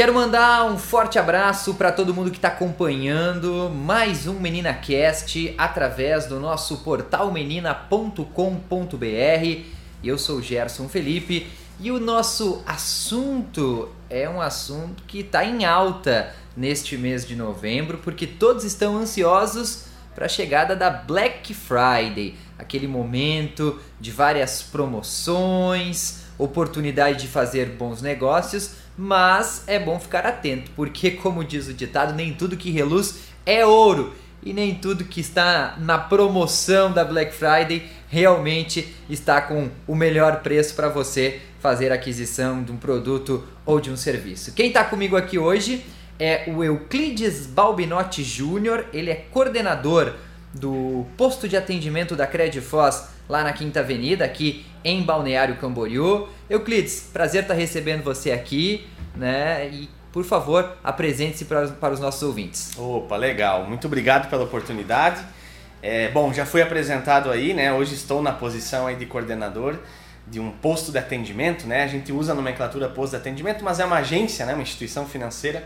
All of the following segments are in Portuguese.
Quero mandar um forte abraço para todo mundo que está acompanhando mais um Menina Cast através do nosso portal menina.com.br. Eu sou Gerson Felipe e o nosso assunto é um assunto que está em alta neste mês de novembro, porque todos estão ansiosos para a chegada da Black Friday, aquele momento de várias promoções, oportunidade de fazer bons negócios, mas é bom ficar atento, porque como diz o ditado, nem tudo que reluz é ouro e nem tudo que está na promoção da Black Friday realmente está com o melhor preço para você fazer aquisição de um produto ou de um serviço. Quem está comigo aqui hoje é o Euclides Balbinotti Júnior, ele é coordenador do posto de atendimento da Credfoz lá na Quinta Avenida, aqui em Balneário Camboriú. Euclides, prazer estar recebendo você aqui, né? E por favor, apresente-se para, para os nossos ouvintes. Opa, legal. Muito obrigado pela oportunidade. É, bom, já fui apresentado aí, né? Hoje estou na posição aí de coordenador de um posto de atendimento, né? A gente usa a nomenclatura posto de atendimento, mas é uma agência, né? Uma instituição financeira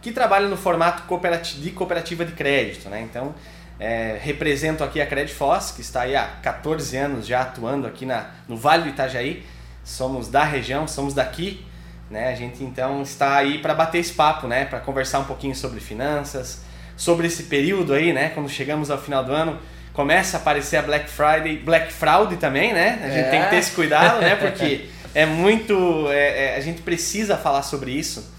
que trabalha no formato de cooperativa de crédito, né? Então, é, represento aqui a Credfoz, que está aí há 14 anos já atuando aqui na, no Vale do Itajaí. Somos da região, somos daqui, né? A gente então está aí para bater esse papo, né? Para conversar um pouquinho sobre finanças, sobre esse período aí, né? Quando chegamos ao final do ano, começa a aparecer a Black Friday, Black Fraud também, né? A gente é. tem que ter esse cuidado, né? Porque é muito, é, é, a gente precisa falar sobre isso.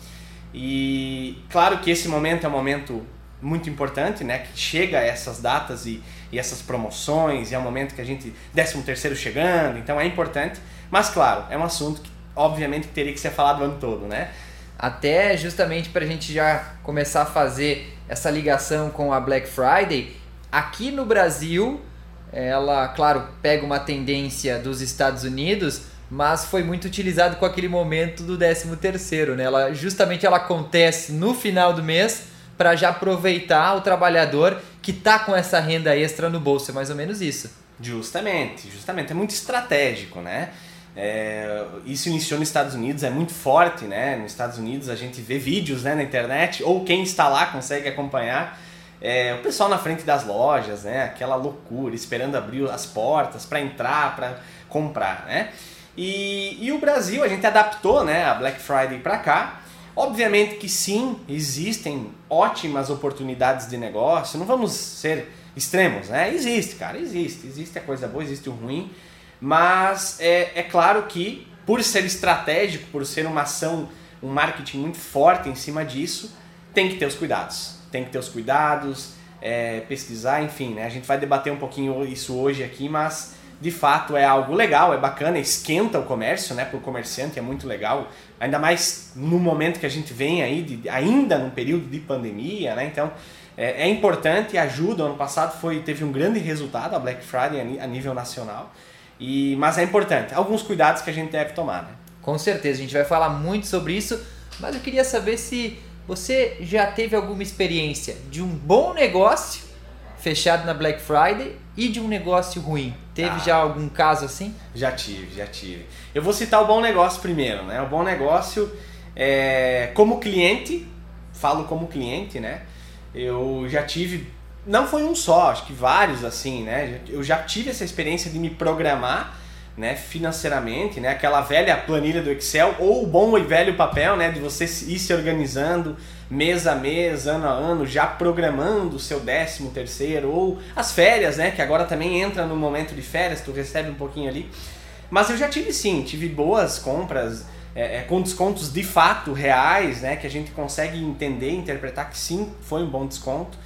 E claro que esse momento é um momento muito importante, né? Que chega a essas datas e, e essas promoções, e é um momento que a gente. 13 terceiro chegando, então é importante. Mas claro, é um assunto que obviamente teria que ser falado o ano todo, né? Até justamente para a gente já começar a fazer essa ligação com a Black Friday, aqui no Brasil, ela, claro, pega uma tendência dos Estados Unidos, mas foi muito utilizado com aquele momento do 13 terceiro, né? Ela, justamente ela acontece no final do mês para já aproveitar o trabalhador que está com essa renda extra no bolso, é mais ou menos isso. Justamente, justamente, é muito estratégico, né? É, isso iniciou nos Estados Unidos, é muito forte, né? Nos Estados Unidos a gente vê vídeos né, na internet, ou quem está lá consegue acompanhar. É, o pessoal na frente das lojas, né? Aquela loucura, esperando abrir as portas para entrar, para comprar, né? E, e o Brasil, a gente adaptou né, a Black Friday para cá. Obviamente que sim, existem ótimas oportunidades de negócio, não vamos ser extremos, né? Existe, cara, existe. Existe a coisa boa, existe o ruim. Mas é, é claro que, por ser estratégico, por ser uma ação, um marketing muito forte em cima disso, tem que ter os cuidados. Tem que ter os cuidados, é, pesquisar, enfim, né? A gente vai debater um pouquinho isso hoje aqui, mas de fato é algo legal, é bacana, esquenta o comércio, né? Para o comerciante é muito legal, ainda mais no momento que a gente vem aí, de, ainda num período de pandemia, né? Então é, é importante, ajuda. Ano passado foi teve um grande resultado a Black Friday a nível nacional, e mas é importante. Alguns cuidados que a gente deve tomar, né? Com certeza, a gente vai falar muito sobre isso, mas eu queria saber se você já teve alguma experiência de um bom negócio fechado na Black Friday e de um negócio ruim. Teve ah, já algum caso assim? Já tive, já tive. Eu vou citar o bom negócio primeiro, né? O bom negócio é como cliente, falo como cliente, né? Eu já tive, não foi um só, acho que vários assim, né? Eu já tive essa experiência de me programar né, financeiramente, né, aquela velha planilha do Excel ou o bom e velho papel, né, de você ir se organizando mês a mês, ano a ano, já programando o seu décimo terceiro ou as férias, né, que agora também entra no momento de férias, tu recebe um pouquinho ali. Mas eu já tive sim, tive boas compras é, é, com descontos de fato reais, né, que a gente consegue entender, interpretar que sim, foi um bom desconto.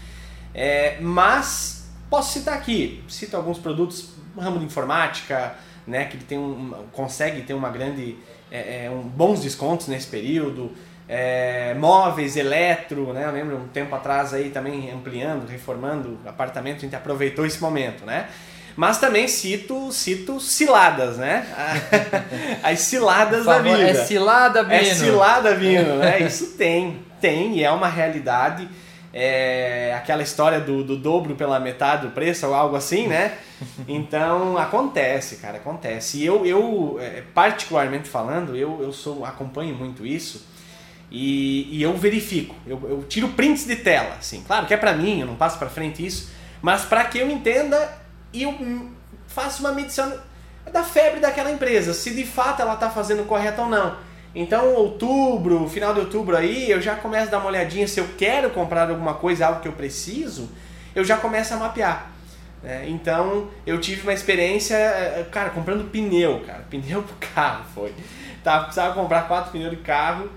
É, mas posso citar aqui, cito alguns produtos ramo de informática, né, que tem um, consegue ter uma grande, é, é, um, bons descontos nesse período, é, móveis, eletro, né, eu lembro um tempo atrás aí também ampliando, reformando apartamento, a gente aproveitou esse momento, né, mas também cito, cito ciladas, né? As ciladas da vida. É cilada, Bino. É cilada, Bino, né? Isso tem, tem e é uma realidade é, aquela história do, do dobro pela metade do preço ou algo assim, né? Então acontece, cara, acontece. E eu, eu é, particularmente falando, eu, eu sou acompanho muito isso E, e eu verifico, eu, eu, tiro prints de tela, assim. Claro que é para mim, eu não passo para frente isso, mas para que eu entenda e eu faço uma medição da febre daquela empresa, se de fato ela está fazendo correto ou não. Então, outubro, final de outubro aí, eu já começo a dar uma olhadinha se eu quero comprar alguma coisa, algo que eu preciso, eu já começo a mapear. É, então, eu tive uma experiência, é, cara, comprando pneu, cara, pneu pro carro foi. Tá, precisava comprar quatro pneus de carro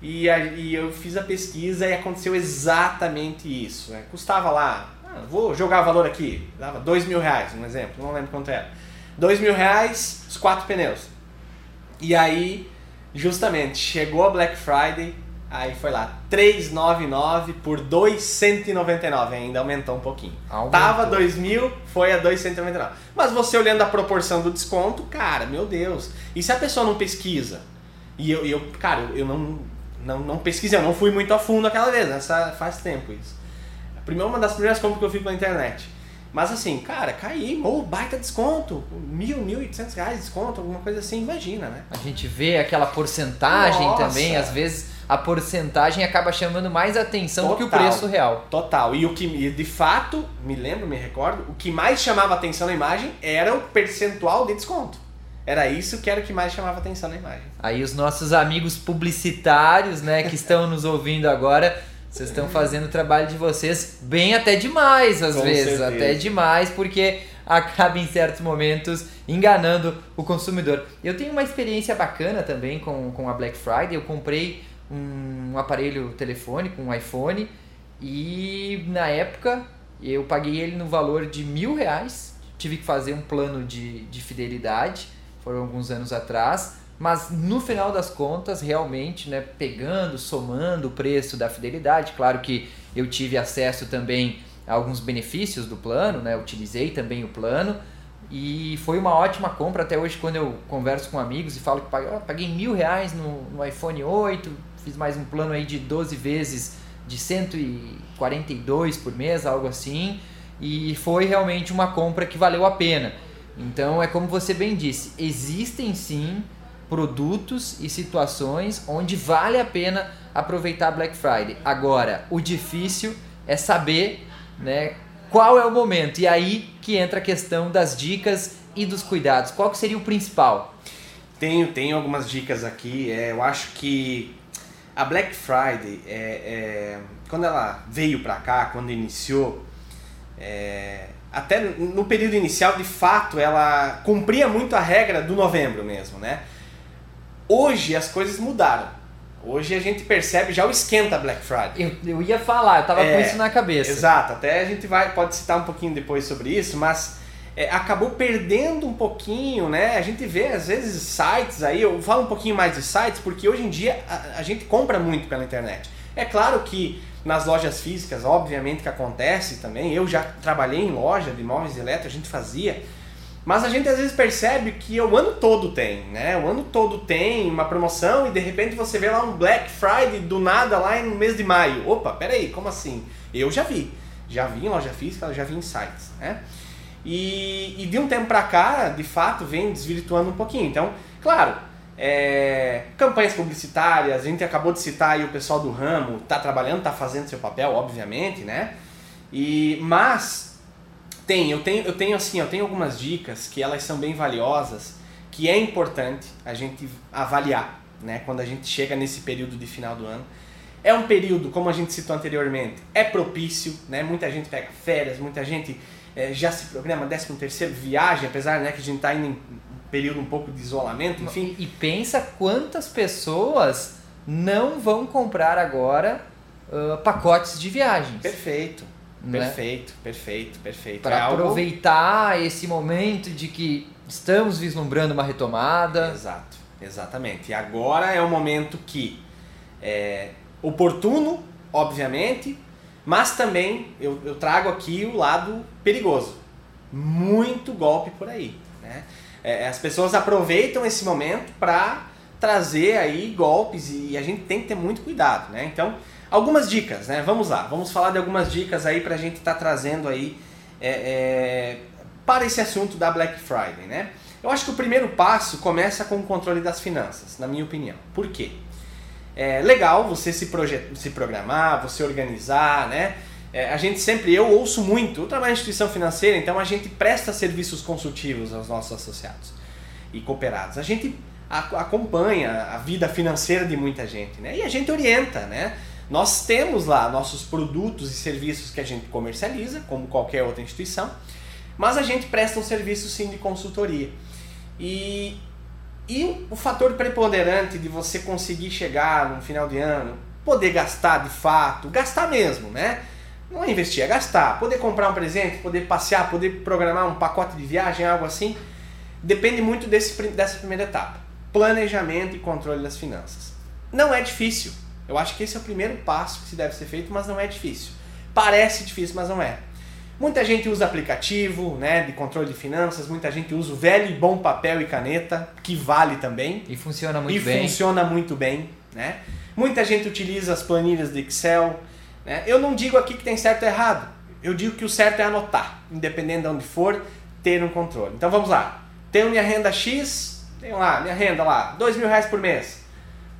e, e eu fiz a pesquisa e aconteceu exatamente isso. Né? Custava lá, ah, vou jogar o valor aqui, dava dois mil reais, um exemplo, não lembro quanto era. Dois mil reais, os quatro pneus. E aí, justamente, chegou a Black Friday, aí foi lá, 399 por 299, ainda aumentou um pouquinho. Aumentou. Tava 2 mil, foi a 299. Mas você olhando a proporção do desconto, cara, meu Deus. E se a pessoa não pesquisa? E eu, eu cara, eu não, não, não pesquisei, eu não fui muito a fundo aquela vez, nessa, faz tempo isso. Primeiro, uma das primeiras compras que eu fiz pela internet. Mas assim, cara, caí, ou baita desconto, mil, mil e oitocentos reais de desconto, alguma coisa assim, imagina, né? A gente vê aquela porcentagem Nossa. também, às vezes a porcentagem acaba chamando mais atenção Total. do que o preço real. Total. E o que de fato, me lembro, me recordo, o que mais chamava atenção na imagem era o percentual de desconto. Era isso que era o que mais chamava atenção na imagem. Aí os nossos amigos publicitários, né, que estão nos ouvindo agora, vocês estão fazendo o trabalho de vocês bem até demais, às Com vezes. Certeza. Até demais, porque acaba em certos momentos enganando o consumidor. Eu tenho uma experiência bacana também com, com a Black Friday. Eu comprei um aparelho telefônico, um iPhone, e na época eu paguei ele no valor de mil reais. Tive que fazer um plano de, de fidelidade, foram alguns anos atrás mas no final das contas, realmente, né, pegando, somando o preço da fidelidade, claro que eu tive acesso também a alguns benefícios do plano, né, utilizei também o plano e foi uma ótima compra até hoje quando eu converso com amigos e falo que paguei, oh, paguei mil reais no, no iPhone 8, fiz mais um plano aí de 12 vezes de 142 por mês, algo assim, e foi realmente uma compra que valeu a pena. Então é como você bem disse, existem sim produtos e situações onde vale a pena aproveitar Black Friday. Agora, o difícil é saber, né, qual é o momento. E aí que entra a questão das dicas e dos cuidados. Qual que seria o principal? Tenho, tenho algumas dicas aqui. É, eu acho que a Black Friday, é, é quando ela veio para cá, quando iniciou, é, até no período inicial, de fato, ela cumpria muito a regra do novembro mesmo, né? Hoje as coisas mudaram. Hoje a gente percebe já o esquenta Black Friday. Eu, eu ia falar, eu tava é, com isso na cabeça. Exato, até a gente vai pode citar um pouquinho depois sobre isso, mas é, acabou perdendo um pouquinho, né? A gente vê às vezes sites aí, eu falo um pouquinho mais de sites, porque hoje em dia a, a gente compra muito pela internet. É claro que nas lojas físicas, obviamente que acontece também. Eu já trabalhei em loja de móveis elétricos, a gente fazia. Mas a gente às vezes percebe que o ano todo tem, né? O ano todo tem uma promoção e de repente você vê lá um Black Friday do nada lá no mês de maio. Opa, peraí, como assim? Eu já vi. Já vi em loja física, já vi em sites, né? E, e de um tempo pra cá, de fato, vem desvirtuando um pouquinho. Então, claro, é, campanhas publicitárias, a gente acabou de citar aí o pessoal do ramo, tá trabalhando, tá fazendo seu papel, obviamente, né? E, mas tem, eu tenho, eu tenho assim, eu tenho algumas dicas que elas são bem valiosas, que é importante a gente avaliar, né, quando a gente chega nesse período de final do ano. É um período, como a gente citou anteriormente, é propício, né? Muita gente pega férias, muita gente é, já se programa 13 terceiro viagem, apesar né, que a gente está indo em período um pouco de isolamento, enfim. E pensa quantas pessoas não vão comprar agora uh, pacotes de viagens. Perfeito. Né? Perfeito, perfeito, perfeito. Para é aproveitar algo... esse momento de que estamos vislumbrando uma retomada. Exato, exatamente. E agora é o momento que é oportuno, obviamente, mas também eu, eu trago aqui o lado perigoso. Muito golpe por aí. Né? É, as pessoas aproveitam esse momento para trazer aí golpes e a gente tem que ter muito cuidado. Né? Então, Algumas dicas, né? Vamos lá, vamos falar de algumas dicas aí para a gente estar tá trazendo aí é, é, para esse assunto da Black Friday, né? Eu acho que o primeiro passo começa com o controle das finanças, na minha opinião. Por quê? é legal você se, se programar, você organizar, né? É, a gente sempre, eu ouço muito, eu trabalho em instituição financeira, então a gente presta serviços consultivos aos nossos associados e cooperados. A gente acompanha a vida financeira de muita gente, né? E a gente orienta, né? Nós temos lá nossos produtos e serviços que a gente comercializa, como qualquer outra instituição, mas a gente presta um serviço sim de consultoria. E, e o fator preponderante de você conseguir chegar no final de ano, poder gastar de fato, gastar mesmo, né? Não é investir, é gastar. Poder comprar um presente, poder passear, poder programar um pacote de viagem, algo assim, depende muito desse, dessa primeira etapa planejamento e controle das finanças. Não é difícil. Eu acho que esse é o primeiro passo que se deve ser feito, mas não é difícil. Parece difícil, mas não é. Muita gente usa aplicativo né, de controle de finanças, muita gente usa o velho e bom papel e caneta, que vale também. E funciona muito e bem. E funciona muito bem. Né? Muita gente utiliza as planilhas de Excel. Né? Eu não digo aqui que tem certo ou errado. Eu digo que o certo é anotar, independente de onde for, ter um controle. Então vamos lá. Tenho minha renda X, tenho lá, minha renda lá, dois mil reais por mês.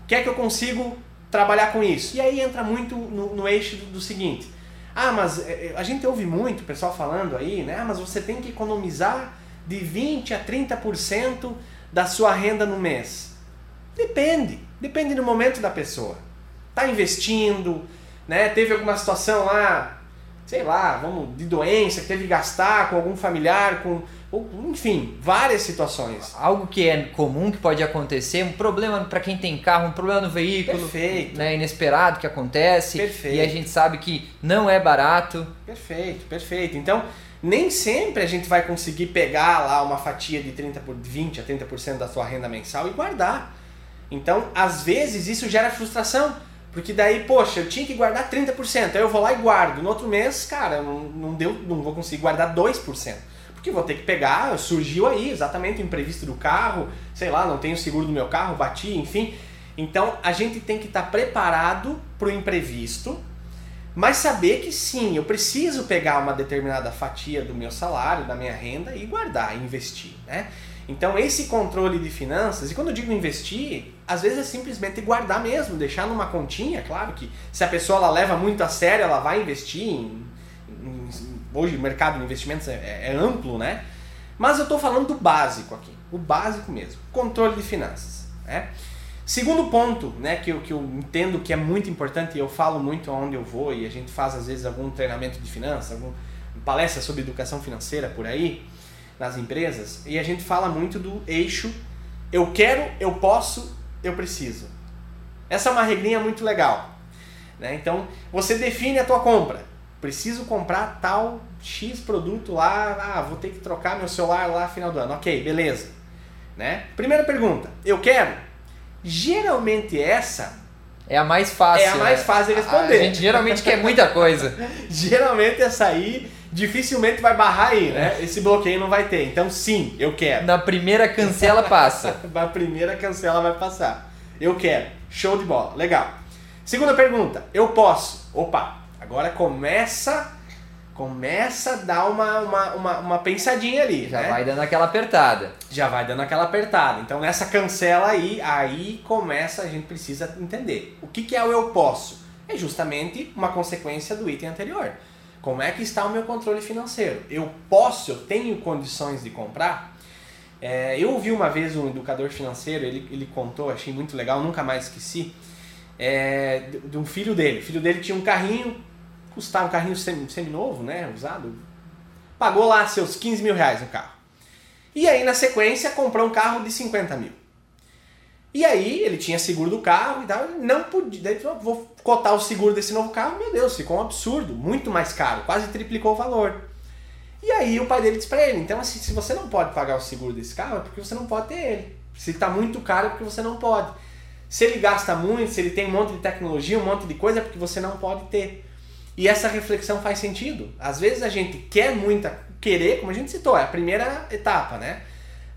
O que é que eu consigo trabalhar com isso? E aí entra muito no, no eixo do, do, seguinte. Ah, mas é, é, a gente ouve muito o pessoal falando aí, né? Ah, mas você tem que economizar de 20 a 30% da sua renda no mês. Depende, depende do momento da pessoa. Tá investindo, né? Teve alguma situação lá, sei lá, vamos, de doença, que teve que gastar com algum familiar, com enfim, várias situações. Algo que é comum que pode acontecer, um problema para quem tem carro, um problema no veículo, perfeito. Né, inesperado que acontece, perfeito. e a gente sabe que não é barato. Perfeito, perfeito. Então, nem sempre a gente vai conseguir pegar lá uma fatia de 30 por 20 a 30% da sua renda mensal e guardar. Então, às vezes isso gera frustração, porque daí, poxa, eu tinha que guardar 30%, aí eu vou lá e guardo. No outro mês, cara, não, não deu, não vou conseguir guardar 2% que vou ter que pegar, surgiu aí exatamente o imprevisto do carro, sei lá, não tenho seguro do meu carro, bati, enfim. Então a gente tem que estar tá preparado para o imprevisto, mas saber que sim, eu preciso pegar uma determinada fatia do meu salário, da minha renda e guardar, investir, né? Então esse controle de finanças, e quando eu digo investir, às vezes é simplesmente guardar mesmo, deixar numa continha, claro que se a pessoa ela leva muito a sério, ela vai investir em, em hoje o mercado de investimentos é, é, amplo, né? Mas eu estou falando do básico aqui, o básico mesmo, controle de finanças. Né? Segundo ponto, né, que eu, que eu entendo que é muito importante e eu falo muito aonde eu vou e a gente faz às vezes algum treinamento de finanças, alguma palestra sobre educação financeira por aí nas empresas e a gente fala muito do eixo eu quero, eu posso, eu preciso. Essa é uma regrinha muito legal. Né? Então você define a tua compra preciso comprar tal X produto lá, ah, vou ter que trocar meu celular lá no final do ano. Ok, beleza. Né? Primeira pergunta, eu quero? Geralmente essa é a mais fácil. É a mais né? fácil de responder. A gente geralmente quer muita coisa. geralmente essa aí dificilmente vai barrar aí, né? Esse bloqueio não vai ter. Então sim, eu quero. Na primeira cancela passa. Na primeira cancela vai passar. Eu quero. Show de bola. Legal. Segunda pergunta, eu posso? Opa, Agora começa começa a dar uma, uma, uma, uma pensadinha ali. Já né? vai dando aquela apertada. Já vai dando aquela apertada. Então nessa cancela aí, aí começa, a gente precisa entender. O que, que é o eu posso? É justamente uma consequência do item anterior. Como é que está o meu controle financeiro? Eu posso, eu tenho condições de comprar? É, eu ouvi uma vez um educador financeiro, ele, ele contou, achei muito legal, nunca mais esqueci, é, de, de um filho dele. O filho dele tinha um carrinho custava um carrinho semi-novo, né, usado, pagou lá seus 15 mil reais no carro. E aí, na sequência, comprou um carro de 50 mil. E aí, ele tinha seguro do carro e tal, não podia, daí falou, vou cotar o seguro desse novo carro, meu Deus, ficou um absurdo, muito mais caro, quase triplicou o valor. E aí o pai dele disse pra ele, então assim, se você não pode pagar o seguro desse carro, é porque você não pode ter ele. Se está muito caro, é porque você não pode. Se ele gasta muito, se ele tem um monte de tecnologia, um monte de coisa, é porque você não pode ter. E essa reflexão faz sentido. Às vezes a gente quer muito querer, como a gente citou, é a primeira etapa, né?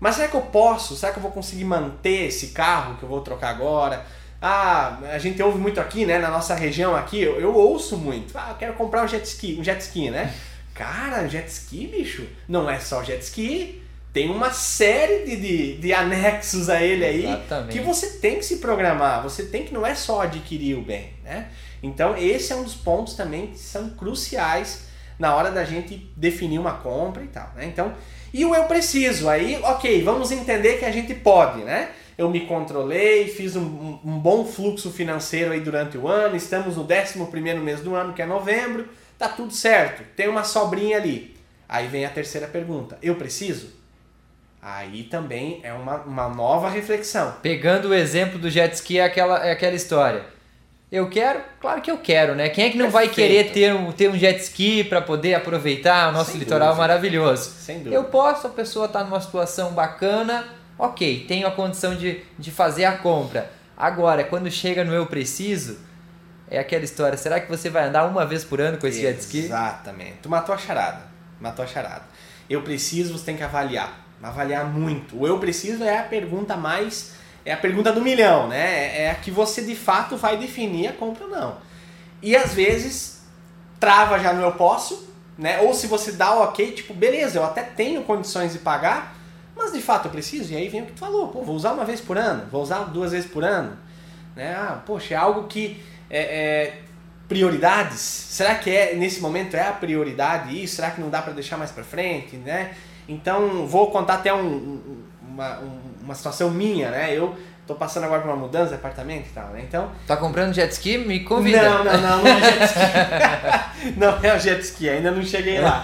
Mas será que eu posso? Será que eu vou conseguir manter esse carro que eu vou trocar agora? Ah, a gente ouve muito aqui, né? Na nossa região aqui, eu, eu ouço muito. Ah, eu quero comprar um jet ski, um jet ski, né? Cara, jet ski, bicho, não é só jet ski. tem uma série de, de, de anexos a ele aí Exatamente. que você tem que se programar, você tem que não é só adquirir o bem, né? Então esse é um dos pontos também que são cruciais na hora da gente definir uma compra e tal, né? Então, e o eu preciso, aí, ok, vamos entender que a gente pode, né? Eu me controlei, fiz um, um, bom fluxo financeiro aí durante o ano, estamos no 11 primeiro mês do ano, que é novembro, tá tudo certo, tem uma sobrinha ali. Aí vem a terceira pergunta, eu preciso? Aí também é uma, uma nova reflexão. Pegando o exemplo do jet ski, é aquela, é aquela história. Eu quero? Claro que eu quero, né? Quem é que não vai querer ter um, ter um jet ski para poder aproveitar o nosso Sem litoral dúvida. maravilhoso? Sem dúvida. Eu posso, a pessoa está numa situação bacana, ok, tenho a condição de, de fazer a compra. Agora, quando chega no eu preciso, é aquela história, será que você vai andar uma vez por ano com esse jet ski? Exatamente. Tu matou a charada. Matou a charada. Eu preciso, você tem que avaliar. Avaliar muito. O eu preciso é a pergunta mais. É a pergunta do milhão, né? É a que você de fato vai definir a compra ou não. E às vezes trava já no eu posso, né? Ou se você dá o ok, tipo, beleza, eu até tenho condições de pagar, mas de fato eu preciso. E aí vem o que tu falou, pô, vou usar uma vez por ano, vou usar duas vezes por ano. Né? Ah, poxa, é algo que é, é, prioridades. Será que é nesse momento é a prioridade isso? Será que não dá para deixar mais para frente, né? Então vou contar até um, uma, um, uma situação minha, né? Eu tô passando agora por uma mudança de apartamento e tal, né? Então Tá comprando jet ski? Me convida. não, não, não, não é jet ski. não é o jet ski, ainda não cheguei lá.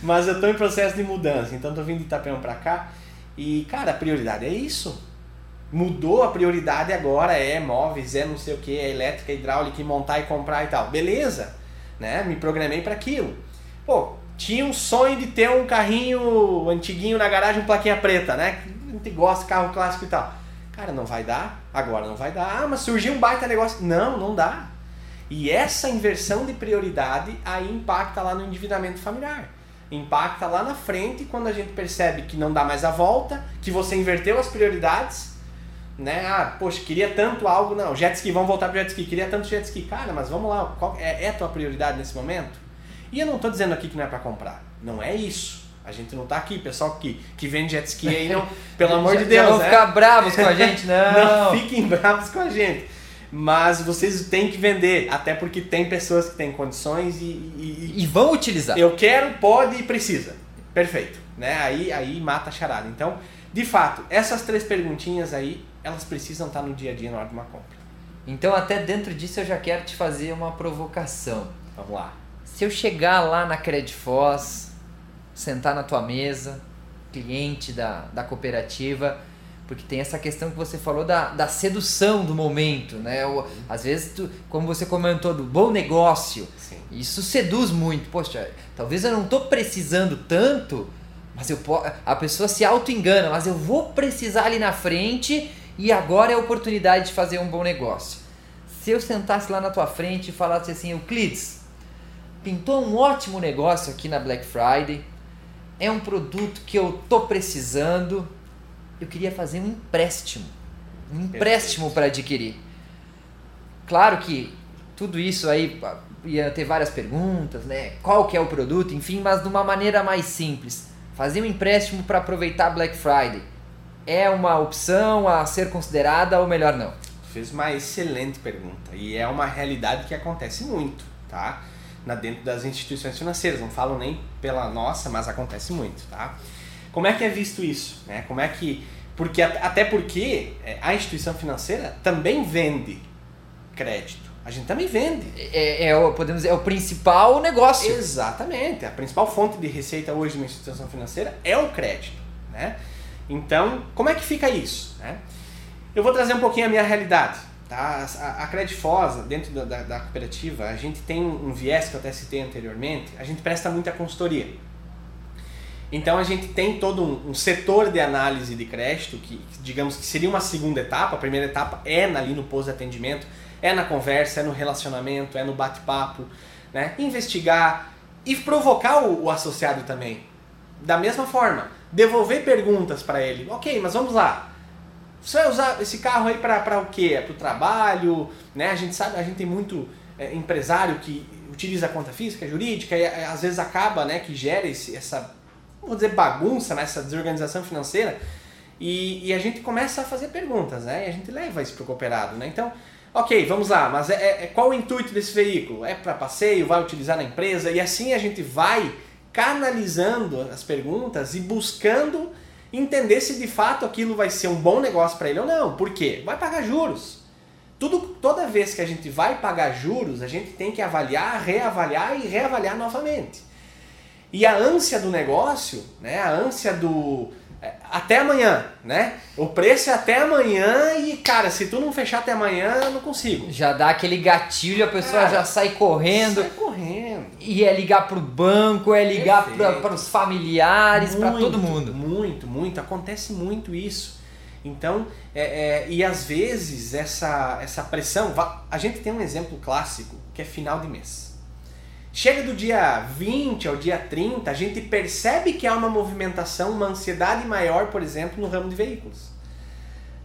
Mas eu tô em processo de mudança, então tô vindo de Itapeão pra cá e, cara, a prioridade é isso. Mudou a prioridade agora, é móveis, é não sei o que, é elétrica, hidráulica, e montar e comprar e tal. Beleza, né? Me programei para aquilo. Pô, tinha um sonho de ter um carrinho antiguinho na garagem, um plaquinha preta, né? Gosta de carro clássico e tal. Cara, não vai dar, agora não vai dar. Ah, mas surgiu um baita negócio. Não, não dá. E essa inversão de prioridade aí impacta lá no endividamento familiar. Impacta lá na frente quando a gente percebe que não dá mais a volta, que você inverteu as prioridades, né? Ah, poxa, queria tanto algo, não, jet ski, vamos voltar pro jet ski, queria tanto jet ski. Cara, mas vamos lá, qual é, é tua prioridade nesse momento? E eu não tô dizendo aqui que não é para comprar. Não é isso. A gente não tá aqui, pessoal que, que vende jet ski aí, não, pelo amor de Deus, vão né? ficar bravos com a gente, não. Não fiquem bravos com a gente. Mas vocês têm que vender, até porque tem pessoas que têm condições e, e- E vão utilizar. eu quero, pode e precisa. Perfeito. Né? Aí, aí mata a charada. Então, de fato, essas três perguntinhas aí, elas precisam estar no dia a dia na hora de uma compra. Então, até dentro disso, eu já quero te fazer uma provocação. Vamos lá. Se eu chegar lá na Credfoz, sentar na tua mesa, cliente da, da cooperativa, porque tem essa questão que você falou da, da sedução do momento, né? Às vezes, tu, como você comentou, do bom negócio, Sim. isso seduz muito. Poxa, talvez eu não estou precisando tanto, mas eu a pessoa se auto-engana, mas eu vou precisar ali na frente e agora é a oportunidade de fazer um bom negócio. Se eu sentasse lá na tua frente e falasse assim, Euclides, pintou um ótimo negócio aqui na Black Friday, é um produto que eu tô precisando, eu queria fazer um empréstimo, um empréstimo para adquirir. Claro que tudo isso aí ia ter várias perguntas, né? Qual que é o produto, enfim, mas de uma maneira mais simples. Fazer um empréstimo para aproveitar Black Friday é uma opção a ser considerada ou melhor não? Fez uma excelente pergunta. E é uma realidade que acontece muito, tá? Na, dentro das instituições financeiras. Não falo nem pela nossa, mas acontece muito, tá? Como é que é visto isso? Né? Como é que. Porque, até porque é, a instituição financeira também vende crédito. A gente também vende. É, é o, podemos dizer, é o principal negócio. Exatamente. A principal fonte de receita hoje de uma instituição financeira é o crédito. Né? Então, como é que fica isso? Né? Eu vou trazer um pouquinho a minha realidade. Tá? A, a dentro da, da, da cooperativa, a gente tem um viés que eu até citei anteriormente, a gente presta muita consultoria. Então a gente tem todo um, um setor de análise de crédito, que digamos que seria uma segunda etapa. A primeira etapa é ali no pós-atendimento, é na conversa, é no relacionamento, é no bate-papo, né? Investigar e provocar o, o associado também. Da mesma forma, devolver perguntas para ele. Ok, mas vamos lá. Você vai usar esse carro aí para o quê? É para o trabalho, né? A gente sabe, a gente tem muito é, empresário que utiliza a conta física, jurídica, e é, às vezes acaba, né, que gera esse, essa vou dizer bagunça, nessa desorganização financeira, e, e, a gente começa a fazer perguntas, né? E a gente leva isso para o cooperado, né? Então, ok, vamos lá, mas é, é qual o intuito desse veículo? É para passeio? Vai utilizar na empresa? E assim a gente vai canalizando as perguntas e buscando entender se de fato aquilo vai ser um bom negócio para ele ou não. Por quê? Vai pagar juros. Tudo, toda vez que a gente vai pagar juros, a gente tem que avaliar, reavaliar e reavaliar novamente. E a ânsia do negócio, né, a ânsia do é, até amanhã, né? O preço é até amanhã e, cara, se tu não fechar até amanhã, eu não consigo. Já dá aquele gatilho, a pessoa cara, já sai correndo. Sai correndo. E é ligar pro banco, é ligar para os familiares, para todo mundo. Muito, muito. Acontece muito isso. Então, é, é, e às vezes essa, essa pressão. A gente tem um exemplo clássico que é final de mês. Chega do dia 20 ao dia 30, a gente percebe que há uma movimentação, uma ansiedade maior, por exemplo, no ramo de veículos.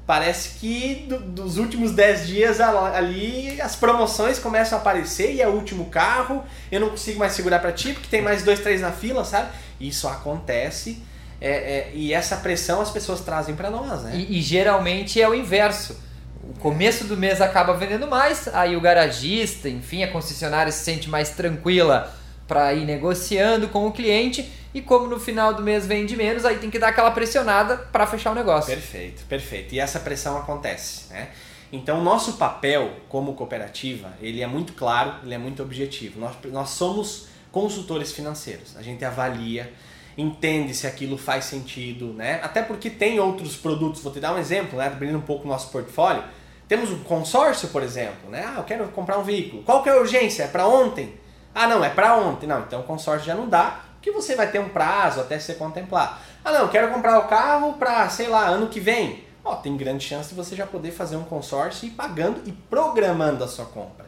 Parece que do, dos últimos 10 dias ali as promoções começam a aparecer e é o último carro, eu não consigo mais segurar para ti porque tem mais dois, três na fila, sabe? Isso acontece é, é, e essa pressão as pessoas trazem para nós, né? E, e geralmente é o inverso o começo do mês acaba vendendo mais, aí o garagista, enfim, a concessionária se sente mais tranquila para ir negociando com o cliente e como no final do mês vende menos, aí tem que dar aquela pressionada para fechar o negócio. Perfeito, perfeito. E essa pressão acontece, né? Então, nosso papel como cooperativa, ele é muito claro, ele é muito objetivo. Nós, nós somos consultores financeiros. A gente avalia, entende se aquilo faz sentido, né? Até porque tem outros produtos, vou te dar um exemplo, né? Abrindo um pouco o nosso portfólio. Temos um consórcio, por exemplo, né? Ah, eu quero comprar um veículo. Qual que é a urgência? É para ontem? Ah, não, é para ontem. Não, então o consórcio já não dá, porque você vai ter um prazo até ser contemplado. Ah, não, quero comprar o carro para, sei lá, ano que vem. Ó, tem grande chance de você já poder fazer um consórcio e ir pagando e programando a sua compra.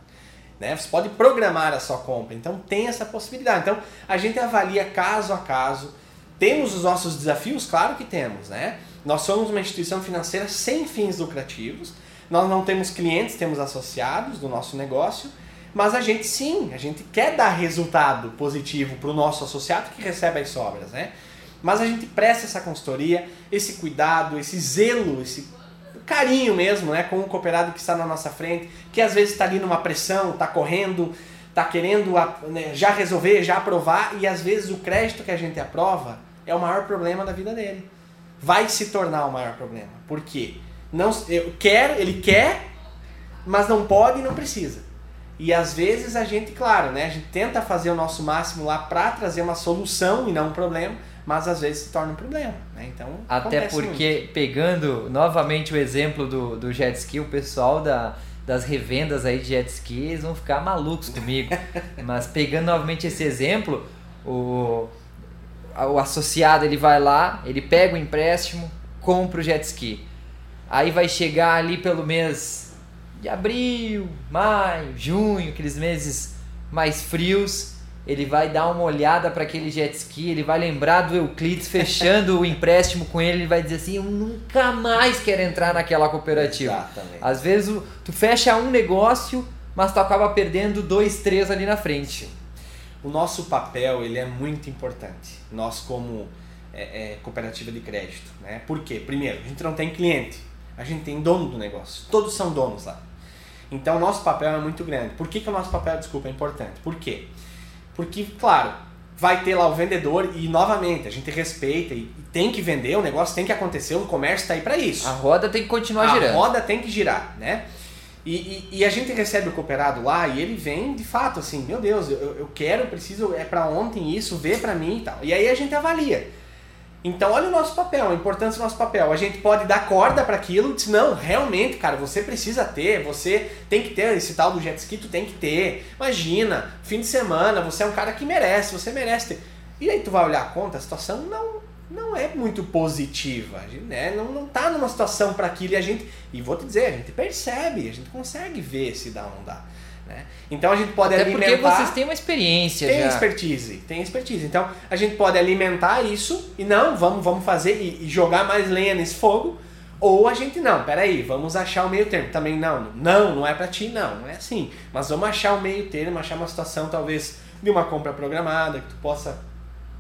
Né? Você pode programar a sua compra, então tem essa possibilidade. Então a gente avalia caso a caso. Temos os nossos desafios? Claro que temos, né? Nós somos uma instituição financeira sem fins lucrativos nós não temos clientes, temos associados do nosso negócio, mas a gente sim, a gente quer dar resultado positivo para o nosso associado que recebe as sobras, né? Mas a gente presta essa consultoria, esse cuidado, esse zelo, esse carinho mesmo, né, com o cooperado que está na nossa frente, que às vezes está ali numa pressão, está correndo, está querendo né, já resolver, já aprovar, e às vezes o crédito que a gente aprova é o maior problema da vida dele. Vai se tornar o maior problema. Por quê? Não, eu quero, ele quer, mas não pode e não precisa. E às vezes a gente, claro, né, a gente tenta fazer o nosso máximo lá para trazer uma solução e não um problema, mas às vezes se torna um problema. Né? Então, Até porque, muito. pegando novamente o exemplo do, do jet ski, o pessoal da, das revendas aí de jet ski eles vão ficar malucos comigo. mas pegando novamente esse exemplo, o, o associado ele vai lá, ele pega o empréstimo, compra o jet ski. Aí vai chegar ali pelo mês de abril, maio, junho, aqueles meses mais frios. Ele vai dar uma olhada para aquele jet ski, ele vai lembrar do Euclides fechando o empréstimo com ele, ele vai dizer assim: Eu nunca mais quero entrar naquela cooperativa. Exatamente. Às vezes tu fecha um negócio, mas tu acaba perdendo dois, três ali na frente. O nosso papel ele é muito importante. Nós, como é, é, cooperativa de crédito. Né? Por quê? Primeiro, a gente não tem cliente a gente tem dono do negócio. Todos são donos lá. Então o nosso papel é muito grande. Por que, que o nosso papel, desculpa, é importante? Por quê? Porque, claro, vai ter lá o vendedor e novamente a gente respeita e tem que vender, o negócio tem que acontecer, o comércio está aí para isso. A roda tem que continuar a girando. A roda tem que girar, né? E, e, e, a gente recebe o cooperado lá e ele vem de fato assim, meu Deus, eu, eu quero, preciso, é para ontem isso, vê para mim e tal. E aí a gente avalia. Então, olha o nosso papel, a importância do nosso papel. A gente pode dar corda para aquilo, diz, não, realmente, cara, você precisa ter, você tem que ter esse tal do jet ski, tu tem que ter. Imagina, fim de semana, você é um cara que merece, você merece ter. E aí tu vai olhar a conta, a situação não não é muito positiva, né? Não, não tá numa situação para aquilo e a gente, e vou te dizer, a gente percebe, a gente consegue ver se dá ou não dá. Né? Então a gente pode Até alimentar. Porque vocês têm uma experiência tem já. expertise, tem expertise. Então a gente pode alimentar isso e não, vamos, vamos fazer e, e jogar mais lenha nesse fogo. Ou a gente não, peraí, vamos achar o meio termo. Também não, não, não é para ti, não, não é assim. Mas vamos achar o meio termo, achar uma situação talvez de uma compra programada, que tu possa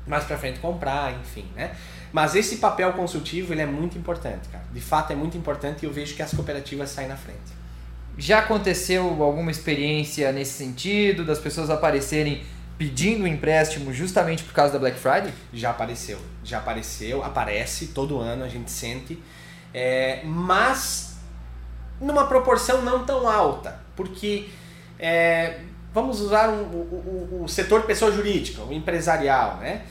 mais para frente comprar, enfim, né? Mas esse papel consultivo ele é muito importante, cara. De fato é muito importante e eu vejo que as cooperativas saem na frente. Já aconteceu alguma experiência nesse sentido, das pessoas aparecerem pedindo empréstimo justamente por causa da Black Friday? Já apareceu, já apareceu, aparece todo ano, a gente sente, é, mas numa proporção não tão alta, porque é, vamos usar um, o, o, o setor pessoa jurídica, o empresarial, né?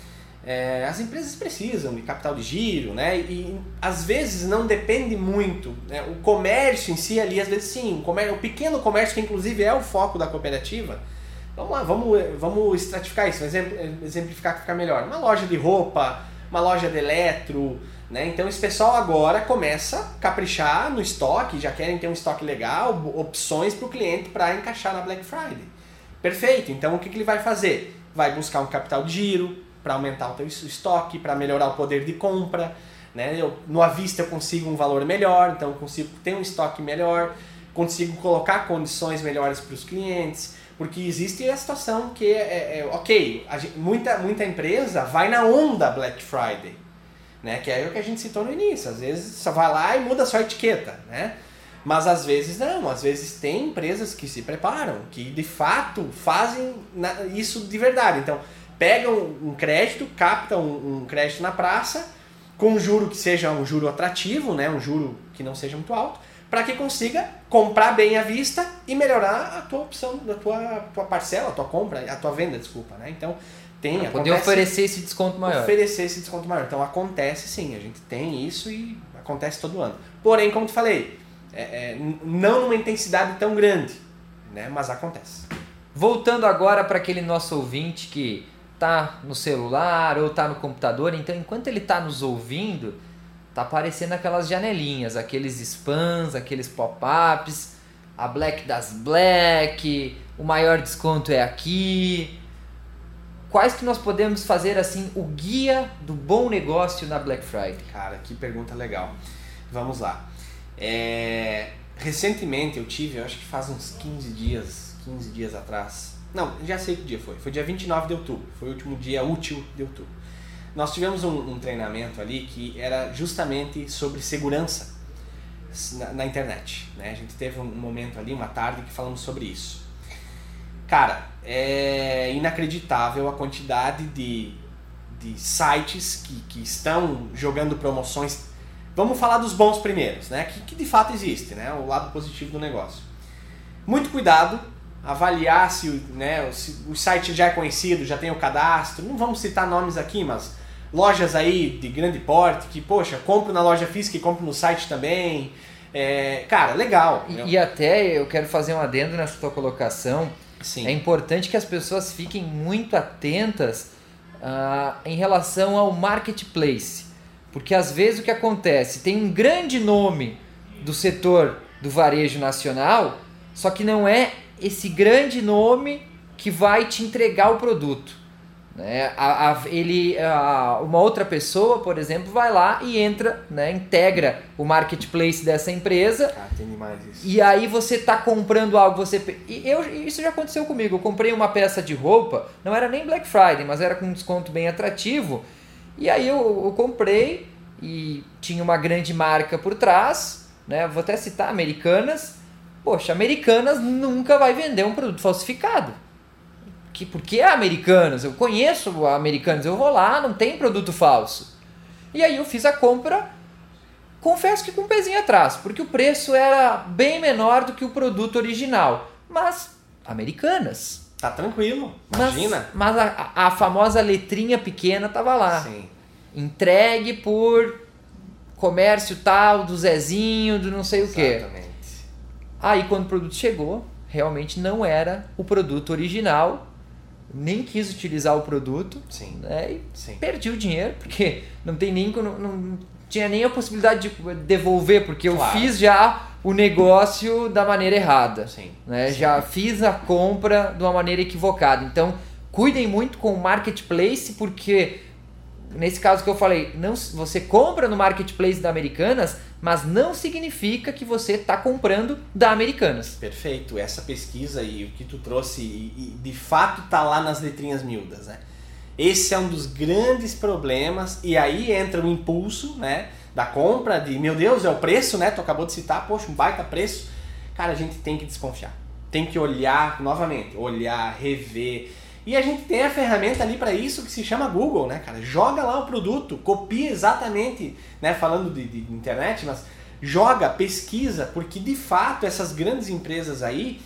É, as empresas precisam de capital de giro, né? E às vezes não depende muito. Né? O comércio em si ali, às vezes sim, o, comércio, o pequeno comércio, que inclusive é o foco da cooperativa. Vamos lá, vamos, vamos estratificar isso, exemplificar que fica melhor. Uma loja de roupa, uma loja de eletro, né? Então esse pessoal agora começa a caprichar no estoque, já querem ter um estoque legal, opções para o cliente para encaixar na Black Friday. Perfeito, então o que, que ele vai fazer? Vai buscar um capital de giro, para aumentar o teu estoque, para melhorar o poder de compra. Né? Eu, no à vista eu consigo um valor melhor, então eu consigo ter um estoque melhor, consigo colocar condições melhores para os clientes, porque existe a situação que é, é, é ok, gente, muita, muita empresa vai na onda Black Friday, né? que é o que a gente citou no início, às vezes só vai lá e muda só a etiqueta, né? Mas às vezes não, às vezes tem empresas que se preparam, que de fato fazem isso de verdade. Então, pega um, um crédito, capta um, um, crédito na praça, com um juro que seja um juro atrativo, né, um juro que não seja muito alto, para que consiga comprar bem à vista e melhorar a tua opção, a tua, tua parcela, a tua compra, a tua venda, desculpa. Né? Então, tem. Pra poder oferecer esse desconto maior. Oferecer esse desconto maior. Então, acontece sim, a gente tem isso e acontece todo ano. Porém, como te falei, é, é, não numa intensidade tão grande, né? mas acontece. Voltando agora para aquele nosso ouvinte que tá no celular ou tá no computador, então enquanto ele tá nos ouvindo, tá aparecendo aquelas janelinhas, aqueles spams, aqueles pop-ups, a Black das Black, o maior desconto é aqui. Quais que nós podemos fazer assim o guia do bom negócio na Black Friday? Cara, que pergunta legal. Vamos lá. É... Recentemente eu tive, eu acho que faz uns 15 dias, 15 dias atrás, não, já sei que dia foi. Foi dia 29 de outubro. Foi o último dia útil de outubro. Nós tivemos um, um treinamento ali que era justamente sobre segurança na, na, internet. Né? A gente teve um momento ali, uma tarde, que falamos sobre isso. Cara, é inacreditável a quantidade de, de sites que, que estão jogando promoções. Vamos falar dos bons primeiros, né? Que, que de fato existe, né? O lado positivo do negócio. Muito cuidado avaliar se, né, se o site já é conhecido, já tem o cadastro. Não vamos citar nomes aqui, mas lojas aí de grande porte que, poxa, compro na loja física e compro no site também. É, cara, legal. E, e, até eu quero fazer um adendo nessa tua colocação. Sim. É importante que as pessoas fiquem muito atentas uh, em relação ao marketplace. Porque às vezes o que acontece? Tem um grande nome do setor do varejo nacional, só que não é esse grande nome que vai te entregar o produto. Né? A, a, ele, a, uma outra pessoa, por exemplo, vai lá e entra, né, integra o marketplace dessa empresa. Ah, tem demais isso. E aí você está comprando algo, você e eu isso já aconteceu comigo. Eu comprei uma peça de roupa, não era nem Black Friday, mas era com um desconto bem atrativo. E aí eu, eu comprei e tinha uma grande marca por trás, né? Vou até citar Americanas Poxa, Americanas nunca vai vender um produto falsificado. Que, porque é Americanas, eu conheço Americanas, eu vou lá, não tem produto falso. E aí eu fiz a compra, confesso que com um pezinho atrás, porque o preço era bem menor do que o produto original. Mas, Americanas. Tá tranquilo, imagina. Mas, mas a, a, famosa letrinha pequena tava lá. Sim. Entregue por comércio tal, do Zezinho, do não sei Exatamente. o quê. Aí quando o produto chegou, realmente não era o produto original, nem quis utilizar o produto, Sim. Né, e Sim. perdi o dinheiro, porque não tem nem não, não tinha nem a possibilidade de devolver, porque claro. eu fiz já o negócio da maneira errada. Sim. Né? Já fiz a compra de uma maneira equivocada. Então, cuidem muito com o marketplace, porque nesse caso que eu falei, não, você compra no marketplace da Americanas, mas não significa que você está comprando da Americanas. Perfeito. Essa pesquisa e o que tu trouxe, e, e de fato está lá nas letrinhas miúdas, né? Esse é um dos grandes problemas e aí entra o impulso, né, da compra de, meu Deus, é o preço, né? Tu acabou de citar, poxa, um baita preço. Cara, a gente tem que desconfiar. Tem que olhar novamente, olhar, rever. E a gente tem a ferramenta ali para isso que se chama Google, né, cara? Joga lá o produto, copia exatamente, né, falando de, de internet, mas joga, pesquisa, porque de fato essas grandes empresas aí,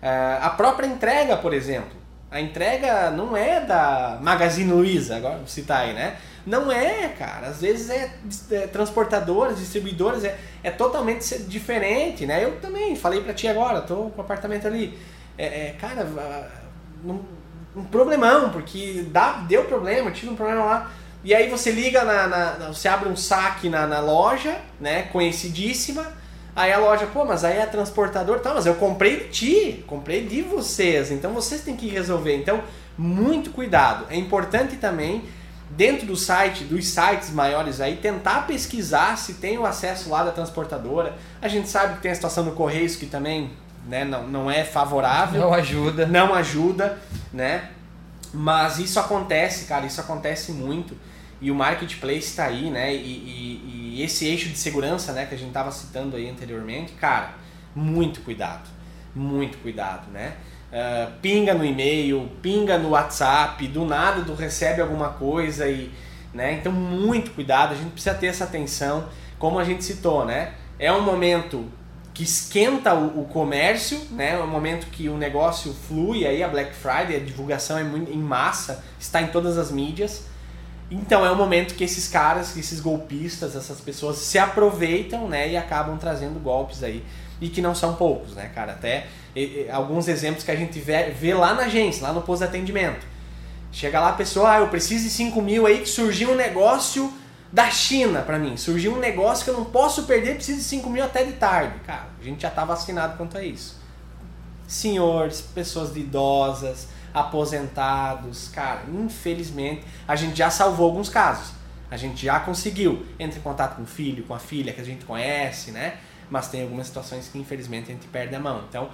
eh, a própria entrega, por exemplo, a entrega não é da Magazine Luiza, agora vou citar aí, né? Não é, cara. Às vezes é, é transportadoras, distribuidoras, é, é totalmente diferente, né? Eu também falei pra ti agora, tô com o apartamento ali. É, é cara, um, um, problemão, porque dá, deu problema, tive um problema lá. E aí você liga na, na você abre um saque na, na loja, né? Conhecidíssima Aí a loja, pô, mas aí é transportador, tá, mas eu comprei de ti, comprei de vocês, então vocês têm que resolver. Então, muito cuidado. É importante também, dentro do site, dos sites maiores aí, tentar pesquisar se tem o acesso lá da transportadora. A gente sabe que tem a situação do Correios que também né, não, não é favorável. Não ajuda. Não ajuda, né? Mas isso acontece, cara, isso acontece muito. E o marketplace está aí, né? E, e, e, esse eixo de segurança, né, que a gente estava citando aí anteriormente, cara, muito cuidado, muito cuidado, né? Uh, pinga no e-mail, pinga no WhatsApp, do nada tu recebe alguma coisa e, né? Então muito cuidado, a gente precisa ter essa atenção, como a gente citou, né? É um momento que esquenta o, o comércio, né? É um momento que o negócio flui, aí a Black Friday, a divulgação é muito, em massa, está em todas as mídias. Então é o momento que esses caras, esses golpistas, essas pessoas se aproveitam, né, e acabam trazendo golpes aí e que não são poucos, né, cara? Até e, e, alguns exemplos que a gente vê, vê, lá na agência, lá no posto de atendimento. Chega lá a pessoa, ah, eu preciso de 5 mil aí que surgiu um negócio da China para mim. Surgiu um negócio que eu não posso perder, preciso de 5 mil até de tarde. Cara, a gente já tá vacinado quanto a isso. Senhores, pessoas idosas, aposentados. Cara, infelizmente, a gente já salvou alguns casos. A gente já conseguiu. Entre em contato com o filho, com a filha que a gente conhece, né? Mas tem algumas situações que infelizmente a gente perde a mão. Então,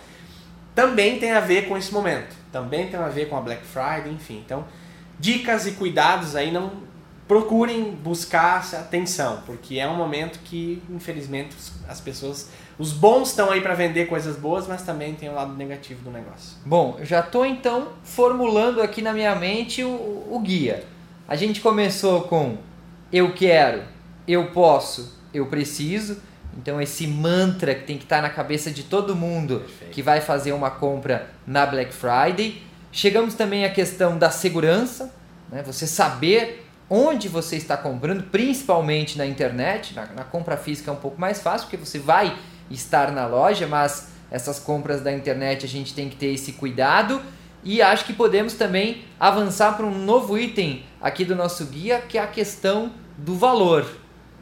também tem a ver com esse momento. Também tem a ver com a Black Friday, enfim. Então, dicas e cuidados aí não procurem buscar atenção, porque é um momento que infelizmente as pessoas os bons estão aí para vender coisas boas, mas também tem o lado negativo do negócio. Bom, já estou então formulando aqui na minha mente o, o guia. A gente começou com eu quero, eu posso, eu preciso. Então esse mantra que tem que estar tá na cabeça de todo mundo Perfeito. que vai fazer uma compra na Black Friday. Chegamos também à questão da segurança, né? você saber onde você está comprando, principalmente na internet. Na, na compra física é um pouco mais fácil, porque você vai estar na loja, mas essas compras da internet a gente tem que ter esse cuidado. E acho que podemos também avançar para um novo item aqui do nosso guia, que é a questão do valor.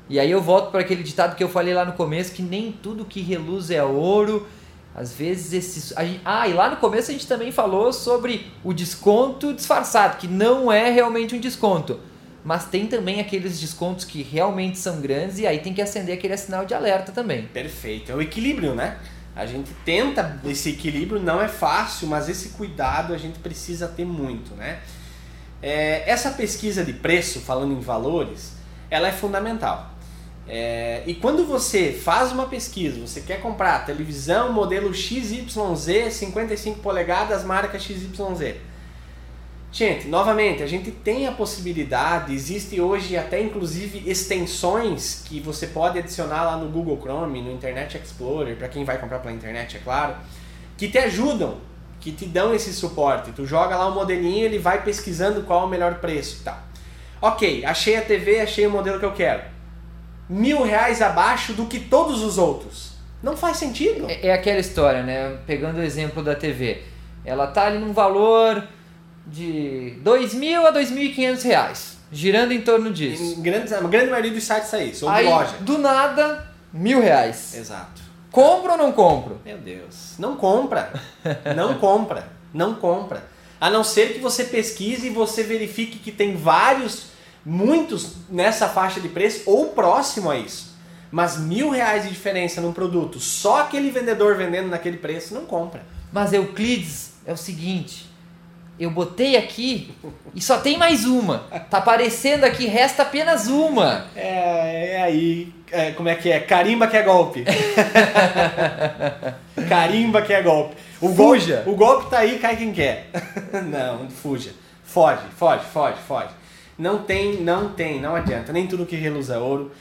E aí eu volto para aquele ditado que eu falei lá no começo, que nem tudo que reluz é ouro. Às vezes esses. Ah, e lá no começo a gente também falou sobre o desconto disfarçado, que não é realmente um desconto mas tem também aqueles descontos que realmente são grandes e aí tem que acender aquele sinal de alerta também. Perfeito, é o equilíbrio, né? A gente tenta esse equilíbrio, não é fácil, mas esse cuidado a gente precisa ter muito, né? É, essa pesquisa de preço, falando em valores, ela é fundamental. É, e quando você faz uma pesquisa, você quer comprar televisão modelo XYZ, 55 polegadas, marca XYZ Gente, novamente, a gente tem a possibilidade, existe hoje até inclusive extensões que você pode adicionar lá no Google Chrome, no Internet Explorer, para quem vai comprar pela internet, é claro, que te ajudam, que te dão esse suporte. Tu joga lá o modelinho, ele vai pesquisando qual é o melhor preço tal. Ok, achei a TV, achei o modelo que eu quero. Mil reais abaixo do que todos os outros. Não faz sentido. É, é aquela história, né? Pegando o exemplo da TV. Ela tá ali num valor de 2.000 a 2.500 reais, girando em torno disso. Em grandes, a grande maioria dos sites é isso, ou Aí, de loja. do nada, mil reais. Exato. Compro ou não compro? Meu Deus. Não compra. Não compra. Não compra. A não ser que você pesquise e você verifique que tem vários, muitos nessa faixa de preço ou próximo a isso. Mas mil reais de diferença num produto, só aquele vendedor vendendo naquele preço, não compra. Mas Euclides, é o seguinte, eu botei aqui e só tem mais uma. Tá aparecendo aqui, resta apenas uma. É, é aí. É, como é que é? Carimba que é golpe. Carimba que é golpe. O fuja. Golpe, o golpe tá aí, cai quem quer. não, fuja. Foge, foge, foge, foge. Não tem, não tem, não adianta. Nem tudo que reluz é ouro.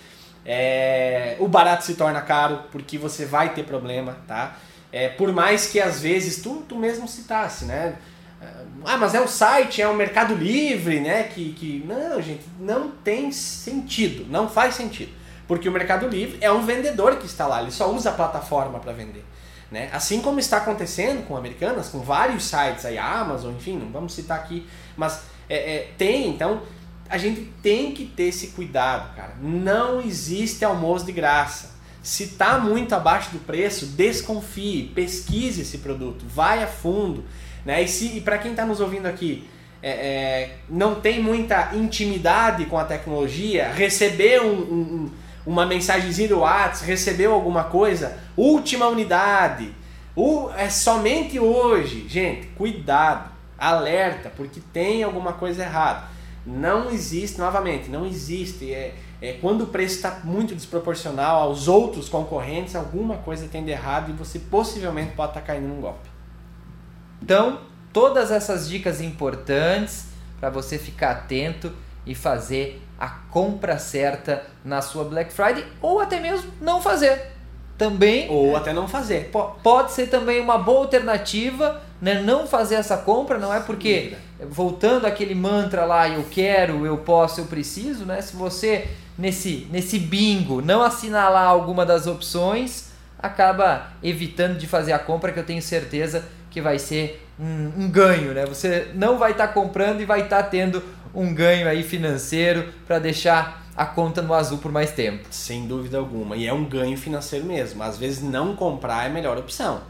É, o barato se torna caro porque você vai ter problema, tá? É, por mais que às vezes tu, tu mesmo citasse, né? Ah, mas é o site, é o Mercado Livre, né? Que, que. Não, gente, não tem sentido, não faz sentido. Porque o Mercado Livre é um vendedor que está lá, ele só usa a plataforma para vender. Né? Assim como está acontecendo com Americanas, com vários sites aí, Amazon, enfim, não vamos citar aqui, mas é, é, tem, então a gente tem que ter esse cuidado, cara. Não existe almoço de graça. Se está muito abaixo do preço, desconfie, pesquise esse produto, vai a fundo. Né? E, e para quem está nos ouvindo aqui, é, é, não tem muita intimidade com a tecnologia, recebeu um, um, uma mensagenzinha do WhatsApp, recebeu alguma coisa, última unidade, o, é somente hoje. Gente, cuidado, alerta, porque tem alguma coisa errada. Não existe, novamente, não existe. É, é, quando o preço está muito desproporcional aos outros concorrentes, alguma coisa tem de errado e você possivelmente pode estar tá caindo num golpe. Então, todas essas dicas importantes para você ficar atento e fazer a compra certa na sua Black Friday ou até mesmo não fazer. Também ou até não fazer. Pode ser também uma boa alternativa, né? Não fazer essa compra, não é porque voltando aquele mantra lá, eu quero, eu posso, eu preciso, né? Se você nesse nesse bingo não assinalar alguma das opções, acaba evitando de fazer a compra que eu tenho certeza que vai ser um, um ganho, né? Você não vai estar tá comprando e vai estar tá tendo um ganho aí financeiro para deixar a conta no azul por mais tempo. Sem dúvida alguma. E é um ganho financeiro mesmo. Às vezes não comprar é a melhor opção.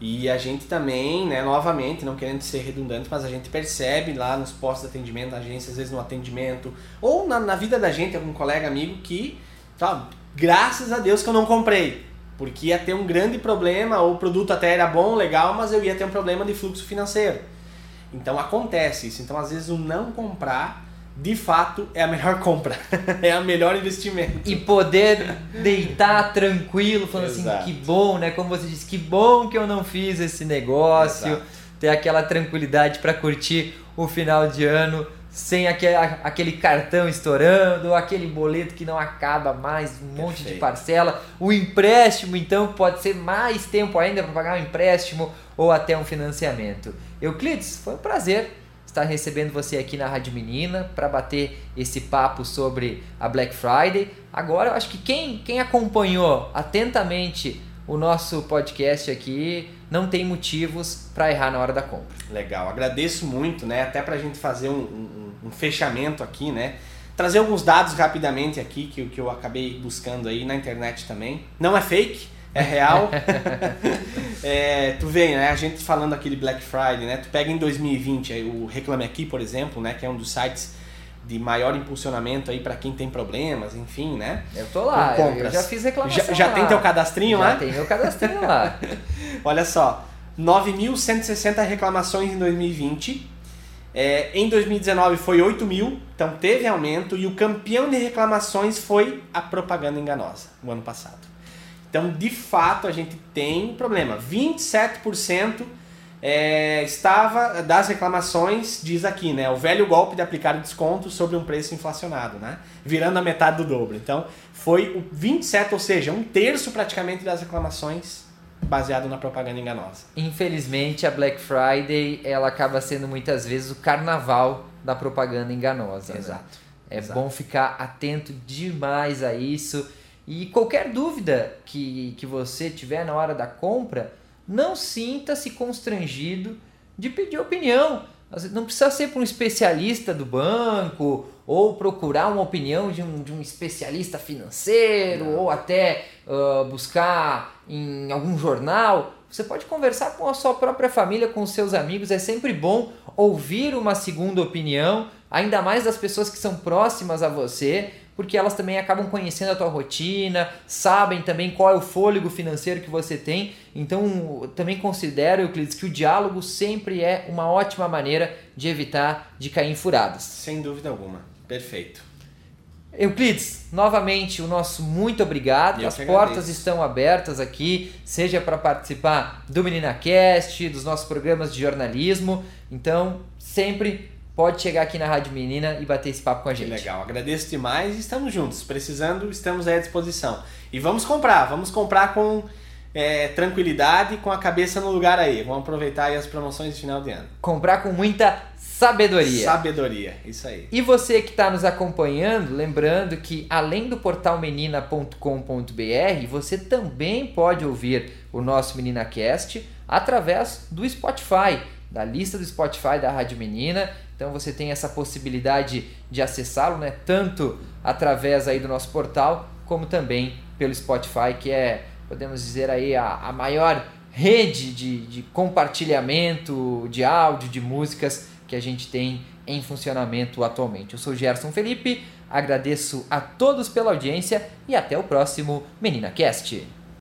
E a gente também, né, novamente, não querendo ser redundante, mas a gente percebe lá nos postos de atendimento, na agência, às vezes no atendimento, ou na, na vida da gente, algum colega amigo que, tá, graças a Deus que eu não comprei. Porque ia ter um grande problema, o produto até era bom, legal, mas eu ia ter um problema de fluxo financeiro. Então acontece isso. Então às vezes o não comprar, de fato, é a melhor compra. é o melhor investimento. E poder deitar tranquilo, falando assim, Exato. assim, que bom, né? Como você disse, que bom que eu não fiz esse negócio. Exato. Ter aquela tranquilidade para curtir o final de ano sem aquele, aquele cartão estourando, aquele boleto que não acaba mais, um monte Perfeito. de parcela, o empréstimo então pode ser mais tempo ainda para pagar um empréstimo ou até um financiamento. Euclides, foi um prazer estar recebendo você aqui na Rádio Menina para bater esse papo sobre a Black Friday. Agora eu acho que quem, quem acompanhou atentamente o nosso podcast aqui não tem motivos para errar na hora da compra. Legal, agradeço muito, né? Até para a gente fazer um, um, um, fechamento aqui, né? Trazer alguns dados rapidamente aqui que, que eu acabei buscando aí na internet também. Não é fake, é real. é, tu vê, né? A gente falando aqui de Black Friday, né? Tu pega em 2020 aí, o Reclame Aqui, por exemplo, né? Que é um dos sites de maior impulsionamento aí para quem tem problemas, enfim, né? Eu tô lá, eu, eu já fiz reclamação. Já, já tem teu cadastrinho já lá? Já tem meu cadastrinho lá. Olha só, 9.160 reclamações em 2020. É, em 2019 foi 8 mil, então teve aumento e o campeão de reclamações foi a propaganda enganosa o ano passado. Então, de fato, a gente tem um problema. 27% é, estava das reclamações, diz aqui, né? O velho golpe de aplicar desconto sobre um preço inflacionado, né? Virando a metade do dobro. Então, foi o 27, ou seja, um terço praticamente das reclamações baseado na propaganda enganosa. Infelizmente, a Black Friday ela acaba sendo muitas vezes o carnaval da propaganda enganosa. Exato. Né? É Exato. bom ficar atento demais a isso. E qualquer dúvida que, que você tiver na hora da compra, não sinta-se constrangido de pedir opinião. Não precisa ser para um especialista do banco ou procurar uma opinião de um, de um especialista financeiro ou até uh, buscar em algum jornal. Você pode conversar com a sua própria família, com seus amigos. É sempre bom ouvir uma segunda opinião, ainda mais das pessoas que são próximas a você, porque elas também acabam conhecendo a tua rotina, sabem também qual é o fôlego financeiro que você tem. Então, também considero, Euclides, que o diálogo sempre é uma ótima maneira de evitar de cair em furadas. Sem dúvida alguma. Perfeito. Euclides, novamente o nosso muito obrigado. Eu As portas estão abertas aqui, seja para participar do Menina Cast, dos nossos programas de jornalismo. Então, sempre pode chegar aqui na Rádio Menina e bater esse papo com a Que gente. legal, agradeço demais e estamos juntos. Precisando, estamos aí à disposição. E vamos comprar, vamos comprar com é, tranquilidade, com a cabeça no lugar aí. Vamos aproveitar aí as promoções de final de ano. Comprar com muita sabedoria. Sabedoria, isso aí. E você que está nos acompanhando, lembrando que além do portal menina.com.br, você também pode ouvir o nosso MeninaCast através do Spotify, da lista do Spotify da Rádio Menina. Então você tem essa possibilidade de acessá-lo, né? Tanto através aí do nosso portal, como também pelo Spotify, que é, podemos dizer aí, a, a maior rede de, de compartilhamento de áudio, de músicas que a gente tem em funcionamento atualmente. Eu sou Gerson Felipe, agradeço a todos pela audiência e até o próximo Menina Cast.